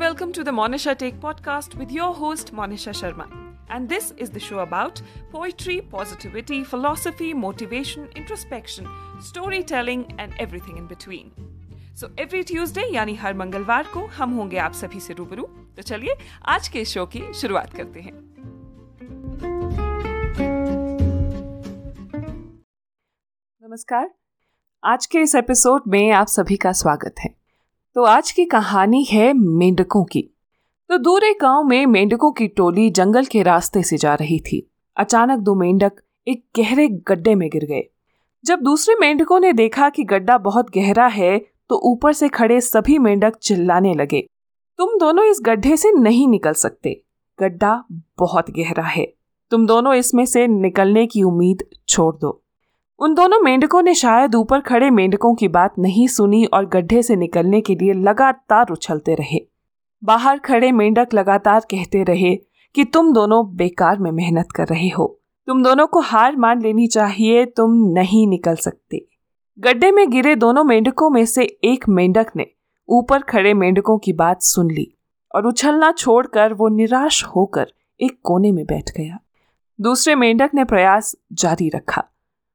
welcome to the Monisha Take podcast with your host Monisha Sharma. And this is the show about poetry, positivity, philosophy, motivation, introspection, storytelling and everything in between. So every Tuesday यानी हर मंगलवार को हम होंगे आप सभी से रूबरू तो चलिए आज के शो की शुरुआत करते हैं नमस्कार आज के इस एपिसोड में आप सभी का स्वागत है तो आज की कहानी है मेंढकों की। तो दूर एक गाँव में मेंढकों की टोली जंगल के रास्ते से जा रही थी। अचानक दो मेंढक एक गहरे गड्ढे में गिर गए। जब दूसरे मेंढकों ने देखा कि गड्ढा बहुत गहरा है तो ऊपर से खड़े सभी मेंढक चिल्लाने लगे। तुम दोनों इस गड्ढे से नहीं निकल सकते। गड्ढा बहुत गहरा है। तुम दोनों इसमें से निकलने की उम्मीद छोड़ दो। उन दोनों मेंढकों ने शायद ऊपर खड़े मेंढकों की बात नहीं सुनी और गड्ढे से निकलने के लिए लगातार उछलते रहे। बाहर खड़े मेंढक लगातार कहते रहे कि तुम दोनों बेकार में मेहनत कर रहे हो। तुम दोनों को हार मान लेनी चाहिए, तुम नहीं निकल सकते। गड्ढे में गिरे दोनों मेंढकों में से एक मेंढक ने ऊपर खड़े मेंढकों की बात सुन ली और उछलना छोड़कर वो निराश होकर एक कोने में बैठ गया। दूसरे मेंढक ने प्रयास जारी रखा।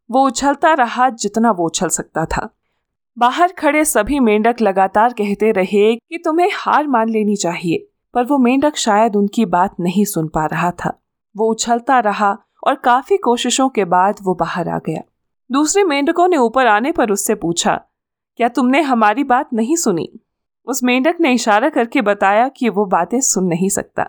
वो उछलता रहा जितना वो उछल सकता था। बाहर खड़े सभी मेंढक लगातार कहते रहे कि तुम्हें हार मान लेनी चाहिए, पर वो मेंढक शायद उनकी बात नहीं सुन पा रहा था। वो उछलता रहा और काफ़ी कोशिशों के बाद वो बाहर आ गया। दूसरे मेंढकों ने ऊपर आने पर उससे पूछा, क्या तुमने हमारी बात नहीं सुनी? उस मेंढक ने इशारा करके बताया कि वो बातें सुन नहीं सकता,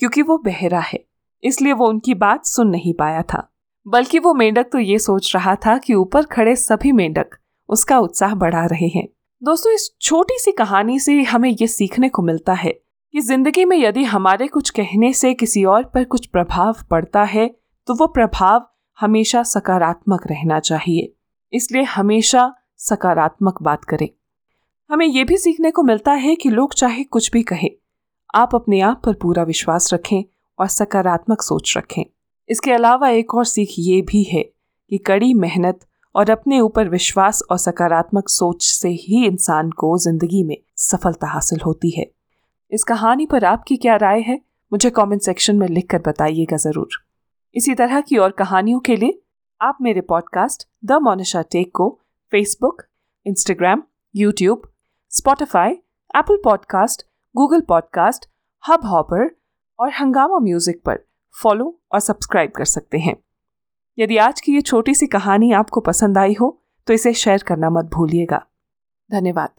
क्योंकि वो बहरा है, इसलिए वो उनकी बात सुन नहीं पाया था। बल्कि वो मेंढक तो ये सोच रहा था कि ऊपर खड़े सभी मेंढक उसका उत्साह बढ़ा रहे हैं। दोस्तों, इस छोटी सी कहानी से हमें ये सीखने को मिलता है कि ज़िंदगी में यदि हमारे कुछ कहने से किसी और पर कुछ प्रभाव पड़ता है तो वो प्रभाव हमेशा सकारात्मक रहना चाहिए। इसलिए हमेशा सकारात्मक बात करें। हमें यह भी सीखने को मिलता है कि लोग चाहे कुछ भी कहें, आप अपने आप पर पूरा विश्वास रखें और सकारात्मक सोच रखें। इसके अलावा एक और सीख ये भी है कि कड़ी मेहनत और अपने ऊपर विश्वास और सकारात्मक सोच से ही इंसान को ज़िंदगी में सफलता हासिल होती है। इस कहानी पर आपकी क्या राय है? मुझे कमेंट सेक्शन में लिखकर बताइएगा ज़रूर। इसी तरह की और कहानियों के लिए आप मेरे पॉडकास्ट द मोनिशा टेक को Facebook Instagram YouTube Spotify Apple podcast Google podcast Hubhopper और हंगामा म्यूज़िक पर फॉलो और सब्सक्राइब कर सकते हैं। यदि आज की ये छोटी सी कहानी आपको पसंद आई हो तो इसे शेयर करना मत भूलिएगा। धन्यवाद।